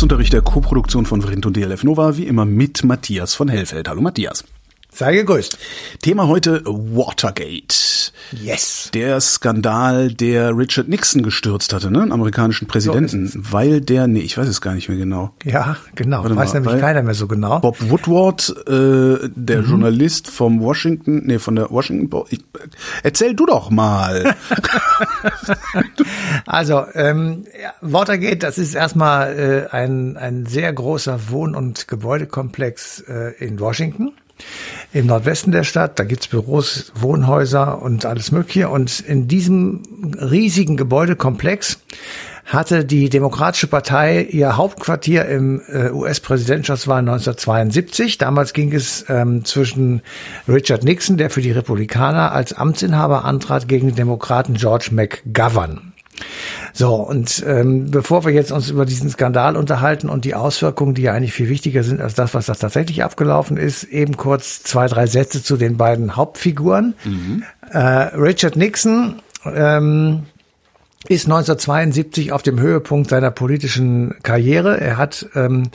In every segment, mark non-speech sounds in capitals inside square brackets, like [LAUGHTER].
Geschichtsunterricht der Koproduktion von Vrindt und DLF Nova, wie immer mit Matthias von Hellfeld. Hallo Matthias. Sei gegrüßt. Thema heute Watergate. Yes. Der Skandal, der Richard Nixon gestürzt hatte, ne? Einen amerikanischen Präsidenten. So weil der, nee, ich weiß es gar nicht mehr genau. Ja, genau. Warte weiß mal, nämlich keiner mehr so genau. Bob Woodward, äh, der mhm. Journalist vom Washington, nee, von der Washington Post. Erzähl du doch mal. [LAUGHS] also, ähm, Watergate, das ist erstmal äh, ein, ein sehr großer Wohn- und Gebäudekomplex äh, in Washington im Nordwesten der Stadt. Da gibt's Büros, Wohnhäuser und alles Mögliche. Und in diesem riesigen Gebäudekomplex hatte die Demokratische Partei ihr Hauptquartier im äh, US-Präsidentschaftswahl 1972. Damals ging es ähm, zwischen Richard Nixon, der für die Republikaner als Amtsinhaber antrat, gegen den Demokraten George McGovern. So, und ähm, bevor wir jetzt uns über diesen Skandal unterhalten und die Auswirkungen, die ja eigentlich viel wichtiger sind als das, was da tatsächlich abgelaufen ist, eben kurz zwei, drei Sätze zu den beiden Hauptfiguren. Mhm. Äh, Richard Nixon ähm, ist 1972 auf dem Höhepunkt seiner politischen Karriere. Er hat ähm,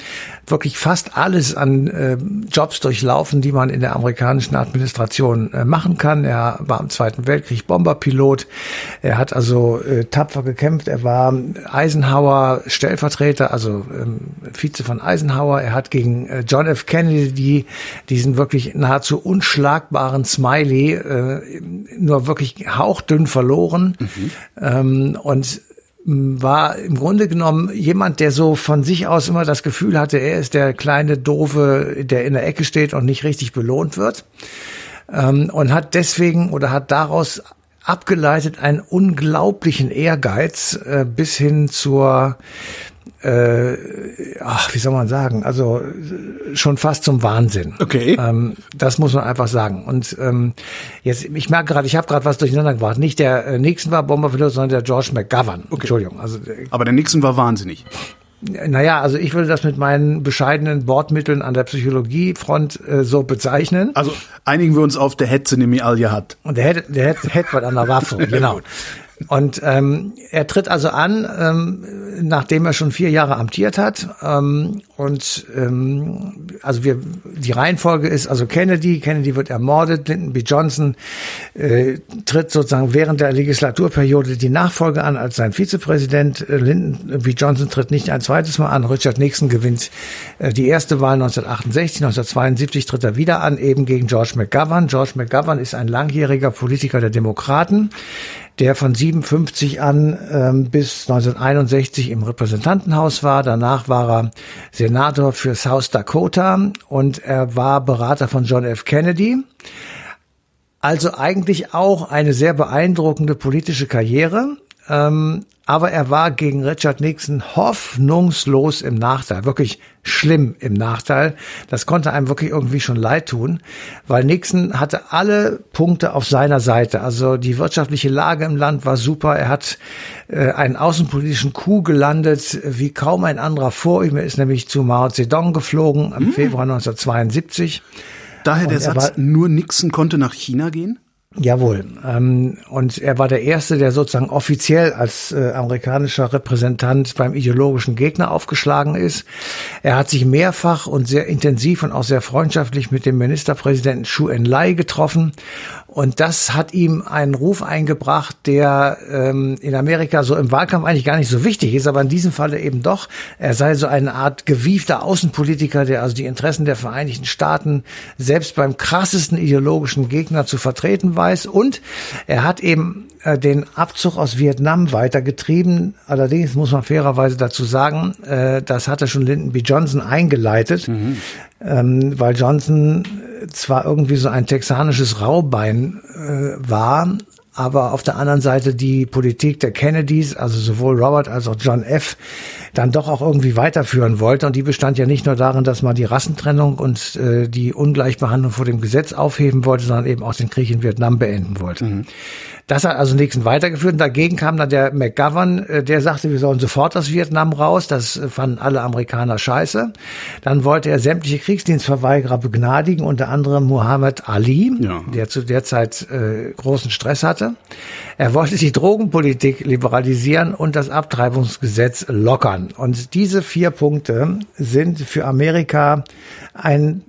wirklich fast alles an äh, Jobs durchlaufen, die man in der amerikanischen Administration äh, machen kann. Er war im Zweiten Weltkrieg Bomberpilot. Er hat also äh, tapfer gekämpft. Er war Eisenhower Stellvertreter, also ähm, Vize von Eisenhower. Er hat gegen äh, John F. Kennedy diesen wirklich nahezu unschlagbaren Smiley äh, nur wirklich hauchdünn verloren. Mhm. Ähm, und war im Grunde genommen jemand, der so von sich aus immer das Gefühl hatte, er ist der kleine Doofe, der in der Ecke steht und nicht richtig belohnt wird. Ähm, und hat deswegen oder hat daraus abgeleitet einen unglaublichen Ehrgeiz äh, bis hin zur äh, ach, wie soll man sagen, also schon fast zum Wahnsinn. Okay. Ähm, das muss man einfach sagen. Und ähm, jetzt, ich merke gerade, ich habe gerade was durcheinander gebracht. Nicht der äh, Nixon war Bomberpilot, sondern der George McGovern. Okay. Entschuldigung. Also, äh, Aber der Nixon war wahnsinnig. Naja, also ich würde das mit meinen bescheidenen Bordmitteln an der Psychologiefront äh, so bezeichnen. Also einigen wir uns auf, der Hetze nämlich all hat. Und der hätte, der hätte, hätte was an der Waffe, [LAUGHS] genau. Und ähm, er tritt also an, ähm, nachdem er schon vier Jahre amtiert hat. Ähm, und ähm, also wir die Reihenfolge ist also Kennedy, Kennedy wird ermordet, Lyndon B. Johnson äh, tritt sozusagen während der Legislaturperiode die Nachfolge an als sein Vizepräsident. Äh, Lyndon B. Johnson tritt nicht ein zweites Mal an. Richard Nixon gewinnt äh, die erste Wahl 1968, 1972 tritt er wieder an, eben gegen George McGovern. George McGovern ist ein langjähriger Politiker der Demokraten der von 57 an ähm, bis 1961 im Repräsentantenhaus war. Danach war er Senator für South Dakota und er war Berater von John F. Kennedy. Also eigentlich auch eine sehr beeindruckende politische Karriere. Ähm, aber er war gegen Richard Nixon hoffnungslos im Nachteil, wirklich schlimm im Nachteil. Das konnte einem wirklich irgendwie schon leid tun, weil Nixon hatte alle Punkte auf seiner Seite. Also die wirtschaftliche Lage im Land war super. Er hat äh, einen außenpolitischen Coup gelandet, wie kaum ein anderer vor ihm. Er ist nämlich zu Mao Zedong geflogen im hm. Februar 1972. Daher der Satz, war, nur Nixon konnte nach China gehen? Jawohl. Ähm, und er war der Erste, der sozusagen offiziell als äh, amerikanischer Repräsentant beim ideologischen Gegner aufgeschlagen ist. Er hat sich mehrfach und sehr intensiv und auch sehr freundschaftlich mit dem Ministerpräsidenten Chu Enlai getroffen. Und das hat ihm einen Ruf eingebracht, der ähm, in Amerika so im Wahlkampf eigentlich gar nicht so wichtig ist, aber in diesem Falle eben doch. Er sei so eine Art gewiefter Außenpolitiker, der also die Interessen der Vereinigten Staaten selbst beim krassesten ideologischen Gegner zu vertreten weiß. Und er hat eben äh, den Abzug aus Vietnam weitergetrieben. Allerdings muss man fairerweise dazu sagen, äh, das hatte schon Lyndon B. Johnson eingeleitet. Mhm ähm, weil Johnson zwar irgendwie so ein texanisches Raubein äh, war, aber auf der anderen Seite die Politik der Kennedys, also sowohl Robert als auch John F., dann doch auch irgendwie weiterführen wollte. Und die bestand ja nicht nur darin, dass man die Rassentrennung und äh, die Ungleichbehandlung vor dem Gesetz aufheben wollte, sondern eben auch den Krieg in Vietnam beenden wollte. Mhm. Das hat also Nixon weitergeführt. Und dagegen kam dann der McGovern, äh, der sagte, wir sollen sofort aus Vietnam raus. Das fanden alle Amerikaner scheiße. Dann wollte er sämtliche Kriegsdienstverweigerer begnadigen, unter anderem Muhammad Ali, ja. der zu der Zeit äh, großen Stress hatte. Er wollte die Drogenpolitik liberalisieren und das Abtreibungsgesetz lockern. Und diese vier Punkte sind für Amerika ein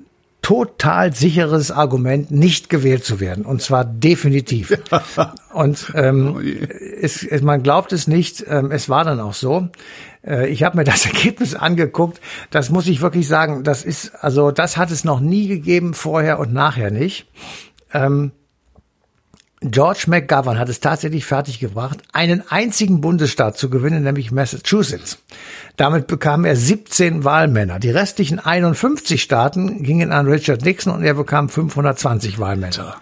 total sicheres Argument, nicht gewählt zu werden. Und zwar definitiv. [LAUGHS] Und ähm, oh es, man glaubt es nicht, ähm, es war dann auch so. Äh, ich habe mir das [LAUGHS] Ergebnis angeguckt. Das muss ich wirklich sagen, das ist, also das hat es noch nie gegeben, vorher und nachher nicht. Ähm, George McGovern hat es tatsächlich fertiggebracht, einen einzigen Bundesstaat zu gewinnen, nämlich Massachusetts. Damit bekam er 17 Wahlmänner. Die restlichen 51 Staaten gingen an Richard Nixon und er bekam 520 Wahlmänner.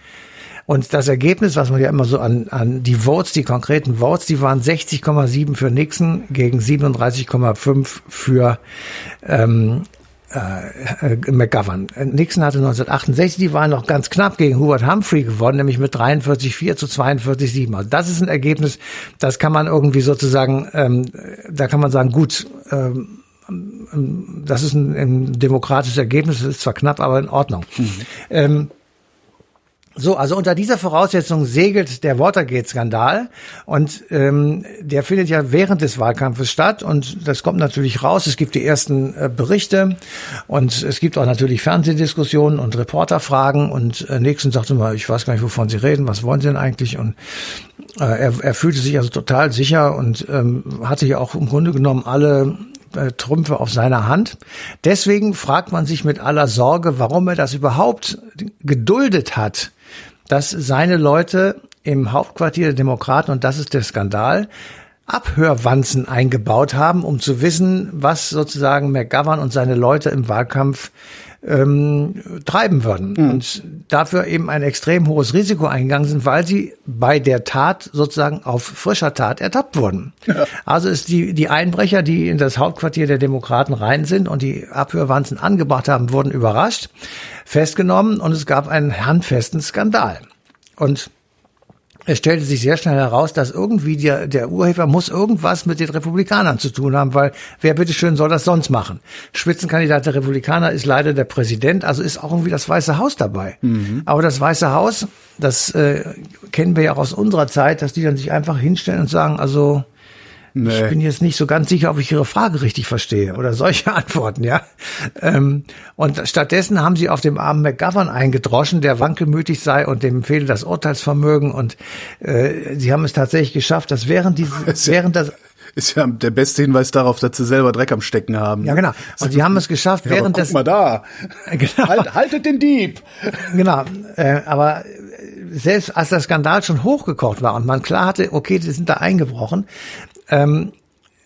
Und das Ergebnis, was man ja immer so an, an die Votes, die konkreten Votes, die waren 60,7 für Nixon gegen 37,5 für ähm, äh, McGovern. Nixon hatte 1968 die Wahl noch ganz knapp gegen Hubert Humphrey gewonnen, nämlich mit 43,4 zu 42,7. Also das ist ein Ergebnis, das kann man irgendwie sozusagen, ähm, da kann man sagen, gut, ähm, das ist ein, ein demokratisches Ergebnis, das ist zwar knapp, aber in Ordnung. Mhm. Ähm, so, also unter dieser Voraussetzung segelt der Watergate-Skandal und ähm, der findet ja während des Wahlkampfes statt und das kommt natürlich raus. Es gibt die ersten äh, Berichte und es gibt auch natürlich Fernsehdiskussionen und Reporterfragen und äh, Nixon sagte mal, ich weiß gar nicht, wovon Sie reden, was wollen Sie denn eigentlich? Und äh, er, er fühlte sich also total sicher und ähm, hatte ja auch im Grunde genommen alle äh, Trümpfe auf seiner Hand. Deswegen fragt man sich mit aller Sorge, warum er das überhaupt geduldet hat, dass seine Leute im Hauptquartier der Demokraten, und das ist der Skandal, Abhörwanzen eingebaut haben, um zu wissen, was sozusagen McGovern und seine Leute im Wahlkampf ähm, treiben würden. Mhm. Und dafür eben ein extrem hohes Risiko eingegangen sind, weil sie bei der Tat sozusagen auf frischer Tat ertappt wurden. Ja. Also ist die, die Einbrecher, die in das Hauptquartier der Demokraten rein sind und die Abhörwanzen angebracht haben, wurden überrascht festgenommen und es gab einen handfesten Skandal. Und es stellte sich sehr schnell heraus, dass irgendwie der, der Urheber muss irgendwas mit den Republikanern zu tun haben, weil wer bitteschön soll das sonst machen? Spitzenkandidat der Republikaner ist leider der Präsident, also ist auch irgendwie das Weiße Haus dabei. Mhm. Aber das Weiße Haus, das äh, kennen wir ja auch aus unserer Zeit, dass die dann sich einfach hinstellen und sagen, also Nee. Ich bin jetzt nicht so ganz sicher, ob ich Ihre Frage richtig verstehe oder solche [LAUGHS] Antworten, ja. Ähm, und stattdessen haben sie auf dem armen McGovern eingedroschen, der wankelmütig sei und dem fehle das Urteilsvermögen. Und äh, sie haben es tatsächlich geschafft, dass während dieses, [LAUGHS] während das ist ja der beste Hinweis darauf, dass sie selber Dreck am Stecken haben. Ja, genau. Und sie haben es geschafft, ja, während das. Guck mal da. [LAUGHS] Genau. Halt, haltet den Dieb. Genau. Äh, aber selbst als der Skandal schon hochgekocht war und man klar hatte, okay, die sind da eingebrochen, ähm,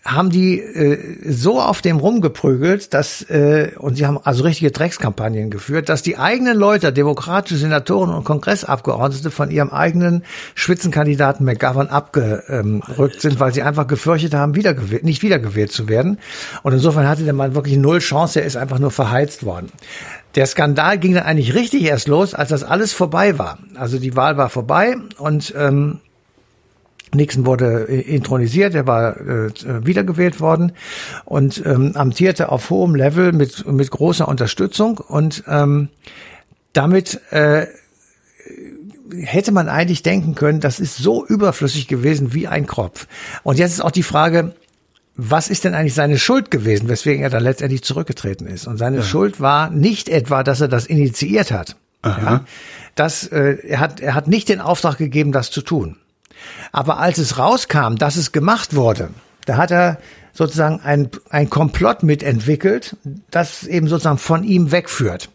haben die äh, so auf dem rumgeprügelt, dass äh, und sie haben also richtige Dreckskampagnen geführt, dass die eigenen Leute, demokratische Senatoren und Kongressabgeordnete von ihrem eigenen Spitzenkandidaten McGovern abgerückt sind, weil sie einfach gefürchtet haben, wiedergewählt, nicht wiedergewählt zu werden. Und insofern hatte der Mann wirklich null Chance, er ist einfach nur verheizt worden. Der Skandal ging dann eigentlich richtig erst los, als das alles vorbei war. Also die Wahl war vorbei und ähm, Nixon wurde äh, intronisiert, er war äh, wiedergewählt worden und ähm, amtierte auf hohem Level mit, mit großer Unterstützung und ähm, damit äh, hätte man eigentlich denken können, das ist so überflüssig gewesen wie ein Kropf. Und jetzt ist auch die Frage, was ist denn eigentlich seine Schuld gewesen, weswegen er dann letztendlich zurückgetreten ist? Und seine ja. Schuld war nicht etwa, dass er das initiiert hat. Ja, das, äh, er hat, er hat nicht den Auftrag gegeben, das zu tun. Aber als es rauskam, dass es gemacht wurde, da hat er sozusagen ein, ein Komplott mitentwickelt, das eben sozusagen von ihm wegführt.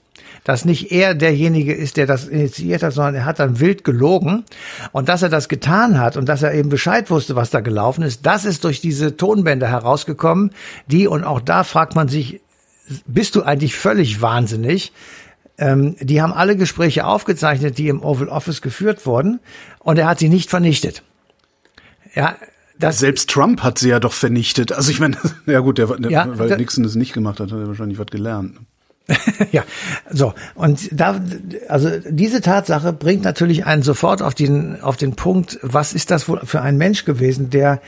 Dass nicht er derjenige ist, der das initiiert hat, sondern er hat dann wild gelogen. Und dass er das getan hat und dass er eben Bescheid wusste, was da gelaufen ist, das ist durch diese Tonbänder herausgekommen, die, und auch da fragt man sich, bist du eigentlich völlig wahnsinnig? Ähm, die haben alle Gespräche aufgezeichnet, die im Oval Office geführt wurden, und er hat sie nicht vernichtet. Ja, das Selbst Trump hat sie ja doch vernichtet. Also ich meine, [LAUGHS] ja gut, der, der ja, weil Nixon es nicht gemacht hat, hat er wahrscheinlich was gelernt. [LAUGHS] ja, so und da, also diese Tatsache bringt natürlich einen sofort auf den auf den Punkt, was ist das wohl für ein Mensch gewesen, der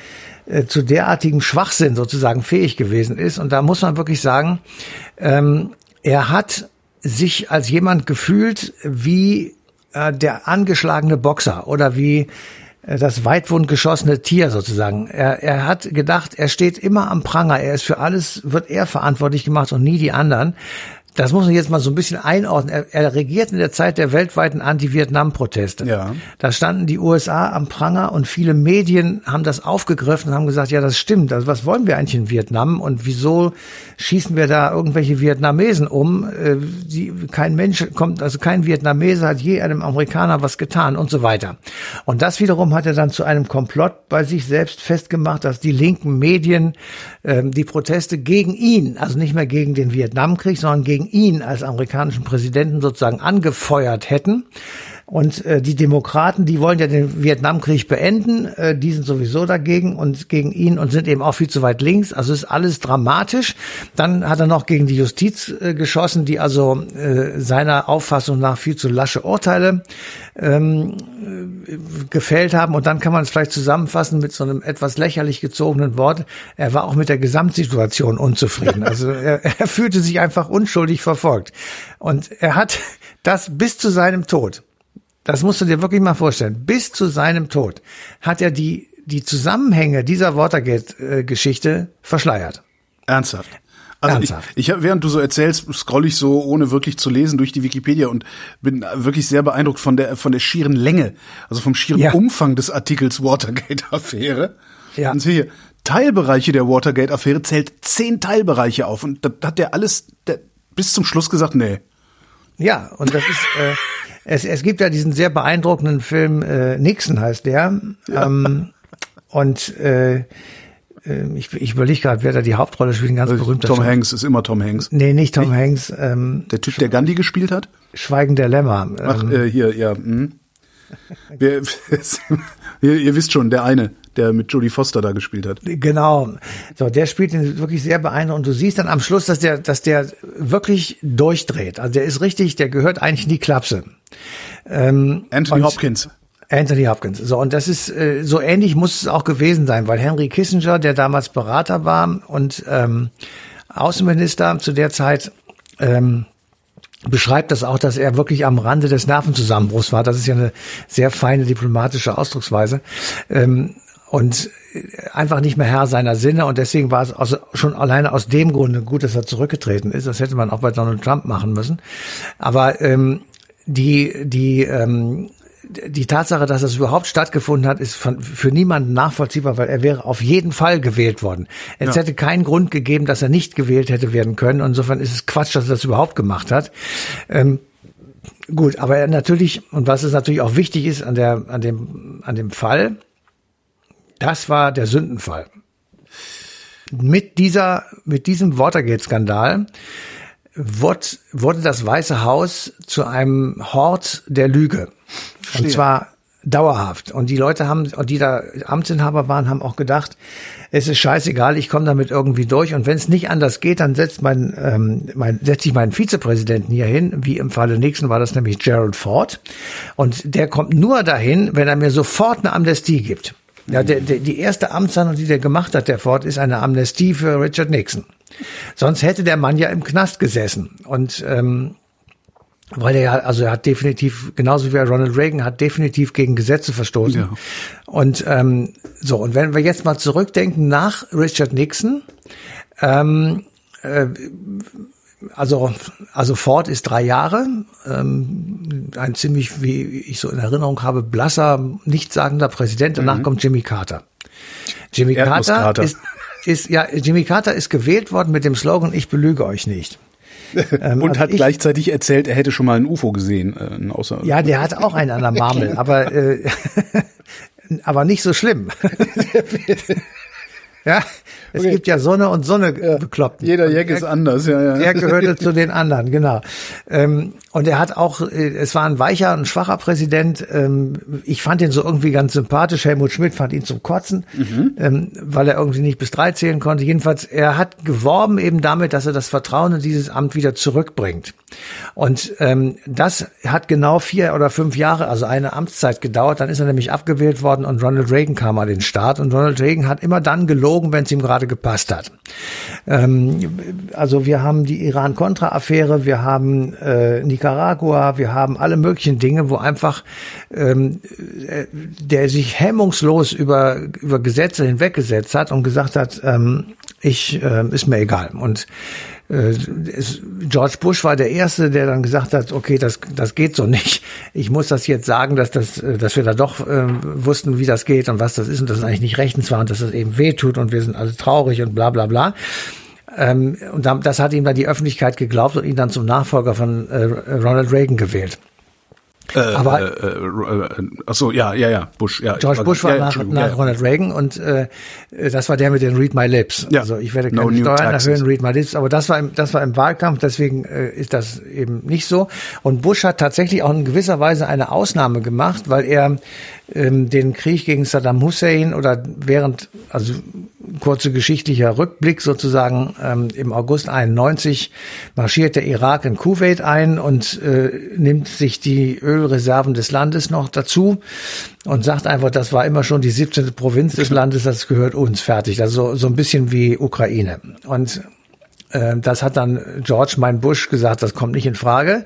äh, zu derartigem Schwachsinn sozusagen fähig gewesen ist? Und da muss man wirklich sagen, ähm, er hat sich als jemand gefühlt wie äh, der angeschlagene Boxer oder wie äh, das weitwund geschossene Tier sozusagen. Er, er hat gedacht, er steht immer am Pranger, er ist für alles, wird er verantwortlich gemacht und nie die anderen das muss man jetzt mal so ein bisschen einordnen. Er, er regiert in der Zeit der weltweiten Anti-Vietnam-Proteste. Ja. Da standen die USA am Pranger und viele Medien haben das aufgegriffen und haben gesagt, ja, das stimmt. Also was wollen wir eigentlich in Vietnam und wieso schießen wir da irgendwelche Vietnamesen um? Äh, die, kein Mensch kommt, also kein Vietnamese hat je einem Amerikaner was getan und so weiter. Und das wiederum hat er dann zu einem Komplott bei sich selbst festgemacht, dass die linken Medien äh, die Proteste gegen ihn, also nicht mehr gegen den Vietnamkrieg, sondern gegen ihn als amerikanischen Präsidenten sozusagen angefeuert hätten. Und äh, die Demokraten, die wollen ja den Vietnamkrieg beenden, äh, die sind sowieso dagegen und gegen ihn und sind eben auch viel zu weit links. Also ist alles dramatisch. Dann hat er noch gegen die Justiz äh, geschossen, die also äh, seiner Auffassung nach viel zu lasche Urteile ähm, äh, gefällt haben. Und dann kann man es vielleicht zusammenfassen mit so einem etwas lächerlich gezogenen Wort. Er war auch mit der Gesamtsituation unzufrieden. [LAUGHS] Also er, er fühlte sich einfach unschuldig verfolgt. Und er hat das bis zu seinem Tod das musst du dir wirklich mal vorstellen. Bis zu seinem Tod hat er die, die Zusammenhänge dieser Watergate-Geschichte verschleiert. Ernsthaft? Also Ernsthaft. ich, ich, während du so erzählst, scroll ich so, ohne wirklich zu lesen, durch die Wikipedia und bin wirklich sehr beeindruckt von der, von der schieren Länge, also vom schieren ja. Umfang des Artikels Watergate-Affäre. Ja. Und hier, Teilbereiche der Watergate-Affäre zählt zehn Teilbereiche auf und da hat der alles der, bis zum Schluss gesagt, nee. Ja, und das ist, äh, es, es gibt ja diesen sehr beeindruckenden Film, äh, Nixon heißt der. Ja. Ähm, und äh, äh ich, ich überlege gerade, wer da die Hauptrolle spielt, ein ganz also berühmter Tom Hanks ist immer Tom Hanks. Nee, nicht Tom nicht? Hanks. Ähm, der Typ, der Gandhi gespielt hat? Schweigen der Lämmer. Ähm, Ach, äh, hier, ja. Hm. Wir, [LAUGHS] ihr, ihr wisst schon, der eine der mit Jodie Foster da gespielt hat. Genau. So, der spielt ihn wirklich sehr beeindruckend. Und du siehst dann am Schluss, dass der, dass der wirklich durchdreht. Also der ist richtig, der gehört eigentlich in die Klapse. Ähm, Anthony Hopkins. Anthony Hopkins. So, und das ist, äh, so ähnlich muss es auch gewesen sein, weil Henry Kissinger, der damals Berater war und ähm, Außenminister zu der Zeit, ähm, beschreibt das auch, dass er wirklich am Rande des Nervenzusammenbruchs war. Das ist ja eine sehr feine diplomatische Ausdrucksweise. Ähm, und einfach nicht mehr Herr seiner Sinne und deswegen war es also schon alleine aus dem Grunde gut, dass er zurückgetreten ist. Das hätte man auch bei Donald Trump machen müssen. Aber ähm, die die ähm, die Tatsache, dass das überhaupt stattgefunden hat, ist von, für niemanden nachvollziehbar, weil er wäre auf jeden Fall gewählt worden. Es ja. hätte keinen Grund gegeben, dass er nicht gewählt hätte werden können. Insofern ist es Quatsch, dass er das überhaupt gemacht hat. Ähm, gut, aber natürlich, und was es natürlich auch wichtig ist an der, an dem, an dem Fall, das war der Sündenfall. Mit dieser, mit diesem Watergate-Skandal wurde, wurde das Weiße Haus zu einem Hort der Lüge. Und zwar dauerhaft. Und die Leute haben, die da Amtsinhaber waren, haben auch gedacht, es ist scheißegal, ich komme damit irgendwie durch. Und wenn es nicht anders geht, dann setzt mein, ähm, mein, setze ich meinen Vizepräsidenten hier hin. Wie im Falle Nixon war das nämlich Gerald Ford. Und der kommt nur dahin, wenn er mir sofort eine Amnestie gibt. Ja, der, der, die erste Amtshandlung, die der gemacht hat, der Ford, ist eine Amnestie für Richard Nixon. Sonst hätte der Mann ja im Knast gesessen. Und ähm, weil er ja, also er hat definitiv, genauso wie Ronald Reagan, hat definitiv gegen Gesetze verstoßen. Ja. Und ähm, so, und wenn wir jetzt mal zurückdenken nach Richard Nixon, ähm, äh, also, also Ford ist drei Jahre, ähm, ein ziemlich, wie ich so in Erinnerung habe, blasser, nichtssagender Präsident. Danach mhm. kommt Jimmy Carter. Jimmy Carter ist, ist, ja, Jimmy Carter ist gewählt worden mit dem Slogan, ich belüge euch nicht. [LAUGHS] Ähm, und also hat ich, gleichzeitig erzählt, er hätte schon mal ein UFO gesehen. Äh, außer ja, der hat auch einen an der Marmel, [LAUGHS] aber, äh, [LAUGHS] aber nicht so schlimm. ja, es okay. gibt ja Sonne und Sonne ja. bekloppt. Jeder Jack ist anders, ja, ja. Er gehörte [LAUGHS] zu den anderen, genau. Ähm, und er hat auch, äh, es war ein weicher und schwacher Präsident. Ähm, ich fand ihn so irgendwie ganz sympathisch. Helmut Schmidt fand ihn zum Kotzen, mhm. ähm, weil er irgendwie nicht bis drei zählen konnte. Jedenfalls, er hat geworben eben damit, dass er das Vertrauen in dieses Amt wieder zurückbringt. Und ähm, das hat genau vier oder fünf Jahre, also eine Amtszeit gedauert. Dann ist er nämlich abgewählt worden und Ronald Reagan kam an den Start. Und Ronald Reagan hat immer dann gelogen, wenn es ihm gerade gepasst hat. Ähm, also wir haben die Iran-Contra-Affäre, wir haben äh, Nicaragua, wir haben alle möglichen Dinge, wo einfach ähm, äh, der sich hemmungslos über, über Gesetze hinweggesetzt hat und gesagt hat, ähm, ich äh, ist mir egal. Und George Bush war der Erste, der dann gesagt hat, okay, das, das geht so nicht. Ich muss das jetzt sagen, dass, das, äh, dass wir da doch äh, wussten, wie das geht und was das ist und dass es eigentlich nicht rechtens war und dass es eben wehtut und wir sind alle traurig und bla bla bla. Ähm, und das hat ihm dann die Öffentlichkeit geglaubt und ihn dann zum Nachfolger von äh, Ronald Reagan gewählt. Äh, aber äh, äh, äh, ach so, ja, ja, ja, Bush, ja. George Bush war ja, nach, nach ja, Ronald Reagan und äh, das war der mit den Read My Lips. Ja. Also ich werde keine no Steuern erhöhen, Read My Lips, aber das war im, das war im Wahlkampf, deswegen äh, ist das eben nicht so. Und Bush hat tatsächlich auch in gewisser Weise eine Ausnahme gemacht, weil er ähm, den Krieg gegen Saddam Hussein oder während, also kurze geschichtlicher Rückblick sozusagen, ähm, im August 91 marschiert der Irak in Kuwait ein und äh, nimmt sich die Ölreserven des Landes noch dazu und sagt einfach, das war immer schon die 17. Provinz des Landes, das gehört uns fertig. Also so ein bisschen wie Ukraine. Und das hat dann George mein Bush gesagt, das kommt nicht in Frage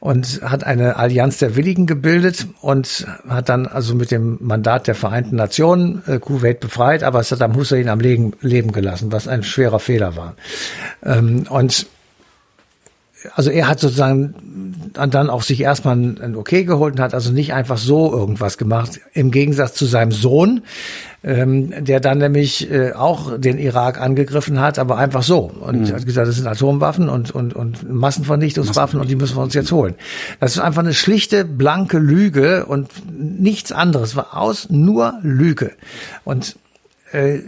und hat eine Allianz der Willigen gebildet und hat dann also mit dem Mandat der Vereinten Nationen äh, Kuwait befreit, aber Saddam Hussein am Leben, Leben gelassen, was ein schwerer Fehler war. Ähm, und also er hat sozusagen dann auch sich erstmal ein Okay geholt und hat also nicht einfach so irgendwas gemacht, im Gegensatz zu seinem Sohn, ähm, der dann nämlich äh, auch den Irak angegriffen hat, aber einfach so und mhm. hat gesagt, das sind Atomwaffen und, und, und Massenvernichtungswaffen und die müssen wir uns jetzt holen. Das ist einfach eine schlichte, blanke Lüge und nichts anderes, war aus nur Lüge. Und äh,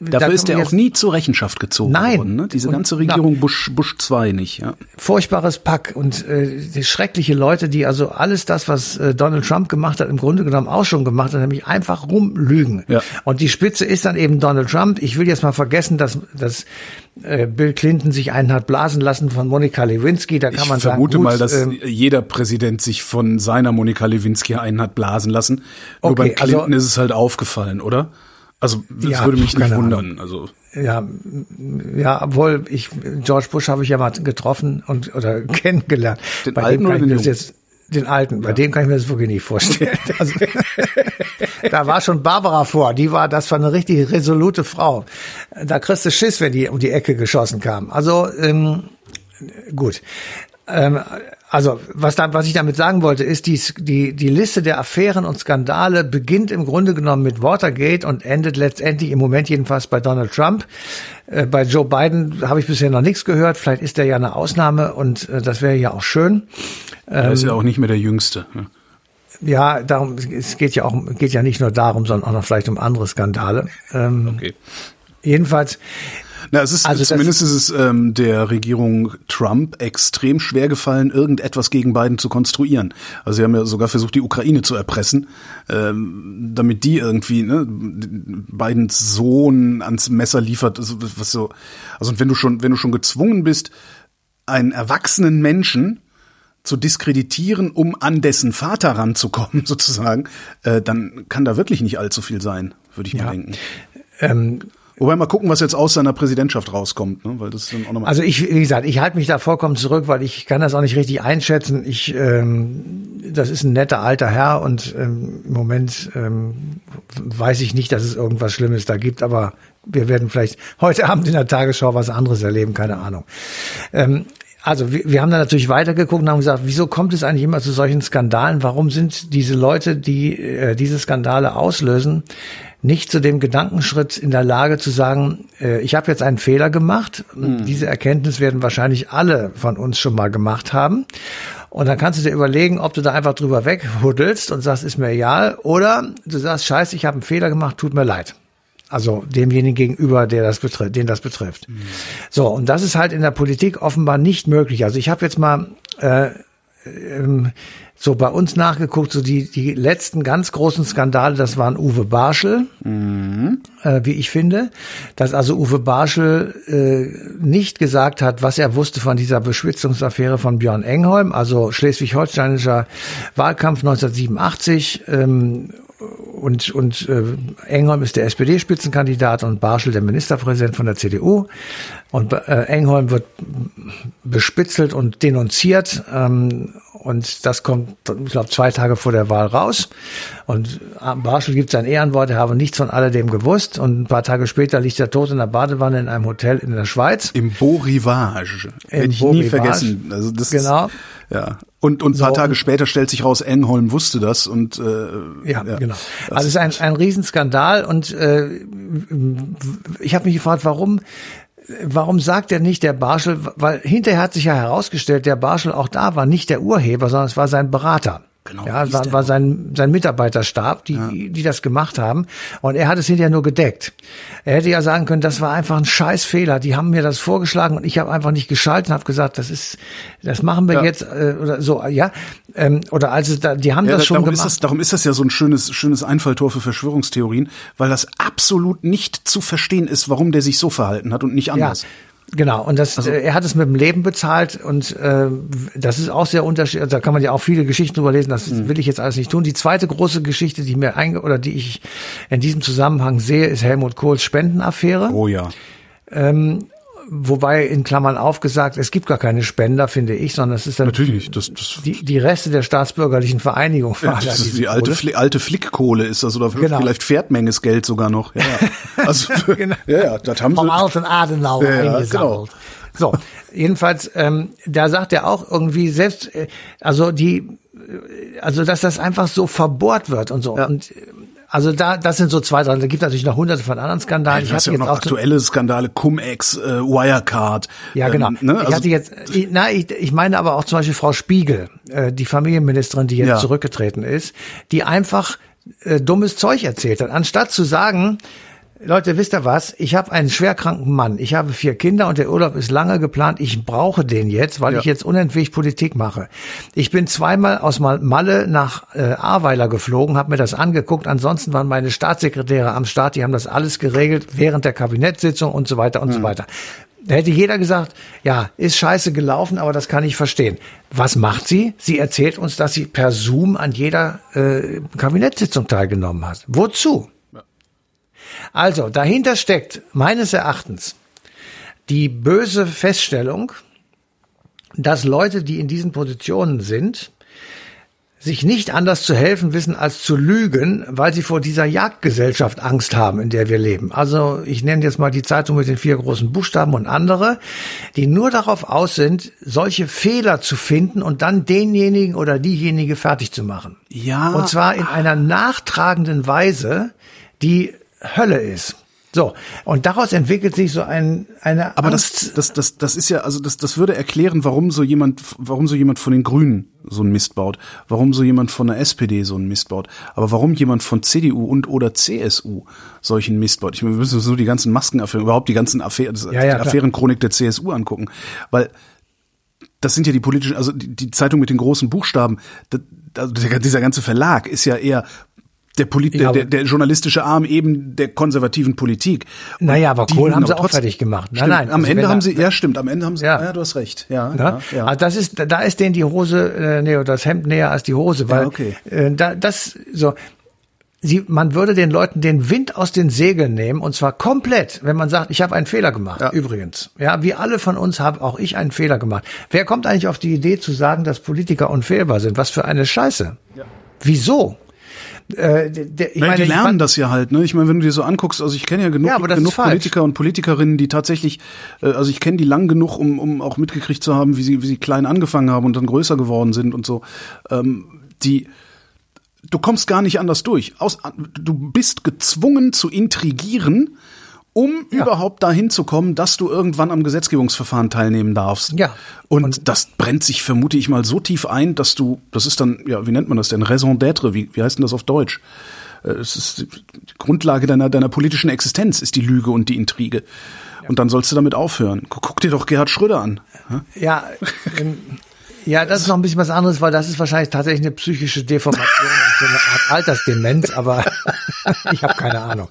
Dafür da ist er auch nie zur Rechenschaft gezogen Nein. worden. Ne? Diese ganze Regierung na, Bush, Bush 2 nicht. Ja. Furchtbares Pack und äh, schreckliche Leute, die also alles das, was äh, Donald Trump gemacht hat, im Grunde genommen auch schon gemacht hat, nämlich einfach rumlügen. Ja. Und die Spitze ist dann eben Donald Trump. Ich will jetzt mal vergessen, dass, dass äh, Bill Clinton sich einen hat blasen lassen von Monika Lewinsky. Da kann ich man sagen, vermute gut, mal, dass ähm, jeder Präsident sich von seiner Monika Lewinsky einen hat blasen lassen. Nur okay, bei Clinton also, ist es halt aufgefallen, oder? Also das ja, würde mich nicht wundern. Ahnung. Also ja, ja, obwohl ich George Bush habe ich ja mal getroffen und oder [LAUGHS] kennengelernt. Den bei alten dem kann ich mir jetzt den alten, ja. bei dem kann ich mir das wirklich nicht vorstellen. [LAUGHS] Also, [LAUGHS] da war schon Barbara vor, die war, das war eine richtig resolute Frau. Da kriegst du Schiss, wenn die um die Ecke geschossen kam. Also ähm, gut. Ähm, also was, da, was ich damit sagen wollte, ist, die, die, die Liste der Affären und Skandale beginnt im Grunde genommen mit Watergate und endet letztendlich im Moment jedenfalls bei Donald Trump. Äh, bei Joe Biden habe ich bisher noch nichts gehört. Vielleicht ist er ja eine Ausnahme und äh, das wäre ja auch schön. Er ist ja ähm, auch nicht mehr der Jüngste. Ne? Ja, darum, es geht ja auch, geht ja nicht nur darum, sondern auch noch vielleicht um andere Skandale. Ähm, okay. Jedenfalls, na, es ist also zumindest ist es ähm, der Regierung Trump extrem schwer gefallen, irgendetwas gegen Biden zu konstruieren. Also sie haben ja sogar versucht, die Ukraine zu erpressen, ähm, damit die irgendwie ne, Bidens Sohn ans Messer liefert. Also, was so, also wenn du schon, wenn du schon gezwungen bist, einen erwachsenen Menschen zu diskreditieren, um an dessen Vater ranzukommen, [LAUGHS] sozusagen, äh, dann kann da wirklich nicht allzu viel sein, würde ich ja. mal denken. Ähm, Wobei mal gucken, was jetzt aus seiner Präsidentschaft rauskommt, ne? weil das dann auch nochmal. Also ich, wie gesagt, ich halte mich da vollkommen zurück, weil ich kann das auch nicht richtig einschätzen. Ich, ähm, das ist ein netter alter Herr und ähm, im Moment ähm, weiß ich nicht, dass es irgendwas Schlimmes da gibt, aber wir werden vielleicht heute [LAUGHS] Abend in der Tagesschau was anderes erleben, keine Ahnung. Ähm, also wir, wir haben da natürlich weitergeguckt und haben gesagt, wieso kommt es eigentlich immer zu solchen Skandalen? Warum sind diese Leute, die äh, diese Skandale auslösen, nicht zu dem Gedankenschritt in der Lage zu sagen, äh, ich habe jetzt einen Fehler gemacht. Mhm. Diese Erkenntnis werden wahrscheinlich alle von uns schon mal gemacht haben. Und dann kannst du dir überlegen, ob du da einfach drüber weghuddelst und sagst, ist mir egal, oder du sagst, scheiße, ich habe einen Fehler gemacht, tut mir leid. Also demjenigen gegenüber, der das betrifft, den das betrifft. Mhm. So, und das ist halt in der Politik offenbar nicht möglich. Also ich habe jetzt mal äh, ähm, so bei uns nachgeguckt, so die, die letzten ganz großen Skandale, das waren Uwe Barschel, mhm. äh, wie ich finde, dass also Uwe Barschel äh, nicht gesagt hat, was er wusste von dieser Beschwitzungsaffäre von Björn Engholm, also schleswig-holsteinischer Wahlkampf 1987, ähm, und und äh, Engholm ist der SPD-Spitzenkandidat und Barschel der Ministerpräsident von der CDU. Und äh, Engholm wird bespitzelt und denunziert. Ähm, und das kommt, ich glaube, zwei Tage vor der Wahl raus. Und Barschel gibt sein Ehrenwort, er habe nichts von alledem gewusst. Und ein paar Tage später liegt er tot in der Badewanne in einem Hotel in der Schweiz. Im Beau Rivage. Hätte ich Beau nie Rivage. vergessen. Also das genau. Ist, ja. Und, und ein paar so, Tage später stellt sich raus, Engholm wusste das und äh, ja, ja genau. Also es ist ein, ein Riesenskandal und äh, ich habe mich gefragt, warum warum sagt er nicht der Barschel, weil hinterher hat sich ja herausgestellt, der Barschel auch da war nicht der Urheber, sondern es war sein Berater. Genau, ja, war, war sein, sein Mitarbeiterstab, die, ja. die das gemacht haben. Und er hat es hinterher nur gedeckt. Er hätte ja sagen können, das war einfach ein Scheißfehler. Die haben mir das vorgeschlagen und ich habe einfach nicht geschalten, habe gesagt, das ist, das machen wir ja. jetzt äh, oder so, ja. Ähm, oder als es da, die haben ja, das schon darum gemacht. Ist das, darum ist das ja so ein schönes, schönes Einfalltor für Verschwörungstheorien, weil das absolut nicht zu verstehen ist, warum der sich so verhalten hat und nicht anders. Ja. Genau, und das, also, äh, er hat es mit dem Leben bezahlt und äh, das ist auch sehr unterschiedlich. Also da kann man ja auch viele Geschichten drüber lesen. Das mhm. will ich jetzt alles nicht tun. Die zweite große Geschichte, die mir einge oder die ich in diesem Zusammenhang sehe, ist Helmut Kohls Spendenaffäre. Oh ja. Ähm, Wobei in Klammern aufgesagt, es gibt gar keine Spender, finde ich, sondern es ist dann Natürlich. Das, das die, die Reste der staatsbürgerlichen Vereinigung. Ja, das ist die alte, Fli alte Flickkohle ist das oder genau. vielleicht Pferdmenges Geld sogar noch. Ja, [LAUGHS] also, genau. ja, ja, das haben Vom sie. alten Adenauer ja, eingesammelt. Genau. So, jedenfalls, ähm, da sagt er auch irgendwie selbst, äh, also die, äh, also dass das einfach so verbohrt wird und so. Ja. Und also da, das sind so zwei Sachen. Da gibt natürlich noch hunderte von anderen Skandalen. Ja, ich hatte ja noch aktuelle Skandale, Cum-Ex, äh, Wirecard. Ja, genau. Ähm, ne? Ich also, hatte jetzt, ich, na, ich, ich meine aber auch zum Beispiel Frau Spiegel, äh, die Familienministerin, die jetzt ja. zurückgetreten ist, die einfach äh, dummes Zeug erzählt hat. Anstatt zu sagen, Leute, wisst ihr was? Ich habe einen schwerkranken Mann. Ich habe vier Kinder und der Urlaub ist lange geplant. Ich brauche den jetzt, weil ja. ich jetzt unentwegt Politik mache. Ich bin zweimal aus Malle nach äh, Ahrweiler geflogen, habe mir das angeguckt. Ansonsten waren meine Staatssekretäre am Start, die haben das alles geregelt während der Kabinettssitzung und so weiter und mhm. so weiter. Da hätte jeder gesagt, ja, ist scheiße gelaufen, aber das kann ich verstehen. Was macht sie? Sie erzählt uns, dass sie per Zoom an jeder äh, Kabinettssitzung teilgenommen hat. Wozu? Also, dahinter steckt meines Erachtens die böse Feststellung, dass Leute, die in diesen Positionen sind, sich nicht anders zu helfen wissen als zu lügen, weil sie vor dieser Jagdgesellschaft Angst haben, in der wir leben. Also ich nenne jetzt mal die Zeitung mit den vier großen Buchstaben und andere, die nur darauf aus sind, solche Fehler zu finden und dann denjenigen oder diejenige fertig zu machen. Ja. Und zwar in einer nachtragenden Weise, die Hölle ist. So, und daraus entwickelt sich so ein, eine Aber Angst. das, das, das, das ist ja, also das, das würde erklären, warum so jemand, warum so jemand von den Grünen so einen Mist baut, warum so jemand von der SPD so einen Mist baut, aber warum jemand von CDU und oder CSU solchen Mist baut. Ich meine, wir müssen so die ganzen Maskenaffären, überhaupt die ganzen Affären, ja, ja, Affärenchronik der CSU angucken, weil das sind ja die politischen, also die, die Zeitung mit den großen Buchstaben, das, also dieser ganze Verlag ist ja eher der, Polit der, der, der journalistische Arm eben der konservativen Politik. Und naja, aber Kohl haben sie auch fertig gemacht. Nein, nein. Am also Ende haben sie, ja stimmt, am Ende haben sie, ja, ja du hast recht. Ja, ja, ja. Also das ist, da ist denen die Hose, äh, nee, das Hemd näher als die Hose, weil ja, okay. äh, da, das so. Sie, man würde den Leuten den Wind aus den Segeln nehmen und zwar komplett, wenn man sagt, ich habe einen Fehler gemacht. Ja. Übrigens, ja, wie alle von uns habe auch ich einen Fehler gemacht. Wer kommt eigentlich auf die Idee zu sagen, dass Politiker unfehlbar sind? Was für eine Scheiße. Ja. Wieso? Äh, der, ich Nein, meine, die lernen das ja halt, ne? Ich meine, wenn du dir so anguckst, also ich kenne ja genug, ja, genug Politiker und Politikerinnen, die tatsächlich, äh, also ich kenne die lang genug, um, um auch mitgekriegt zu haben, wie sie, wie sie klein angefangen haben und dann größer geworden sind und so. Ähm, die du kommst gar nicht anders durch. Aus, du bist gezwungen zu intrigieren, um ja. überhaupt dahin zu kommen, dass du irgendwann am Gesetzgebungsverfahren teilnehmen darfst. Ja. Und, und, das brennt sich, vermute ich mal, so tief ein, dass du, das ist dann, ja, wie nennt man das denn? Raison d'être, wie, wie heißt denn das auf Deutsch? Äh, es ist die Grundlage deiner, deiner politischen Existenz ist die Lüge und die Intrige. Ja. Und dann sollst du damit aufhören. Guck dir doch Gerhard Schröder an. Ja, ähm, ja, das ist noch ein bisschen was anderes, weil das ist wahrscheinlich tatsächlich eine psychische Deformation und so eine Art Altersdemenz, aber [LAUGHS] ich habe keine Ahnung.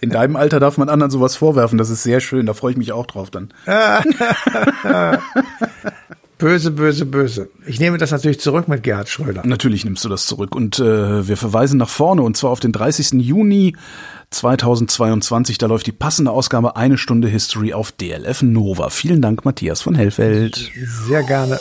In deinem Alter darf man anderen sowas vorwerfen. Das ist sehr schön. Da freue ich mich auch drauf dann. [LAUGHS] Böse, böse, böse. Ich nehme das natürlich zurück mit Gerhard Schröder. Natürlich nimmst du das zurück. Und äh, wir verweisen nach vorne und zwar auf den 30. Juni 2022. Da läuft die passende Ausgabe Eine Stunde History auf DLF Nova. Vielen Dank, Matthias von Hellfeld. Sehr gerne.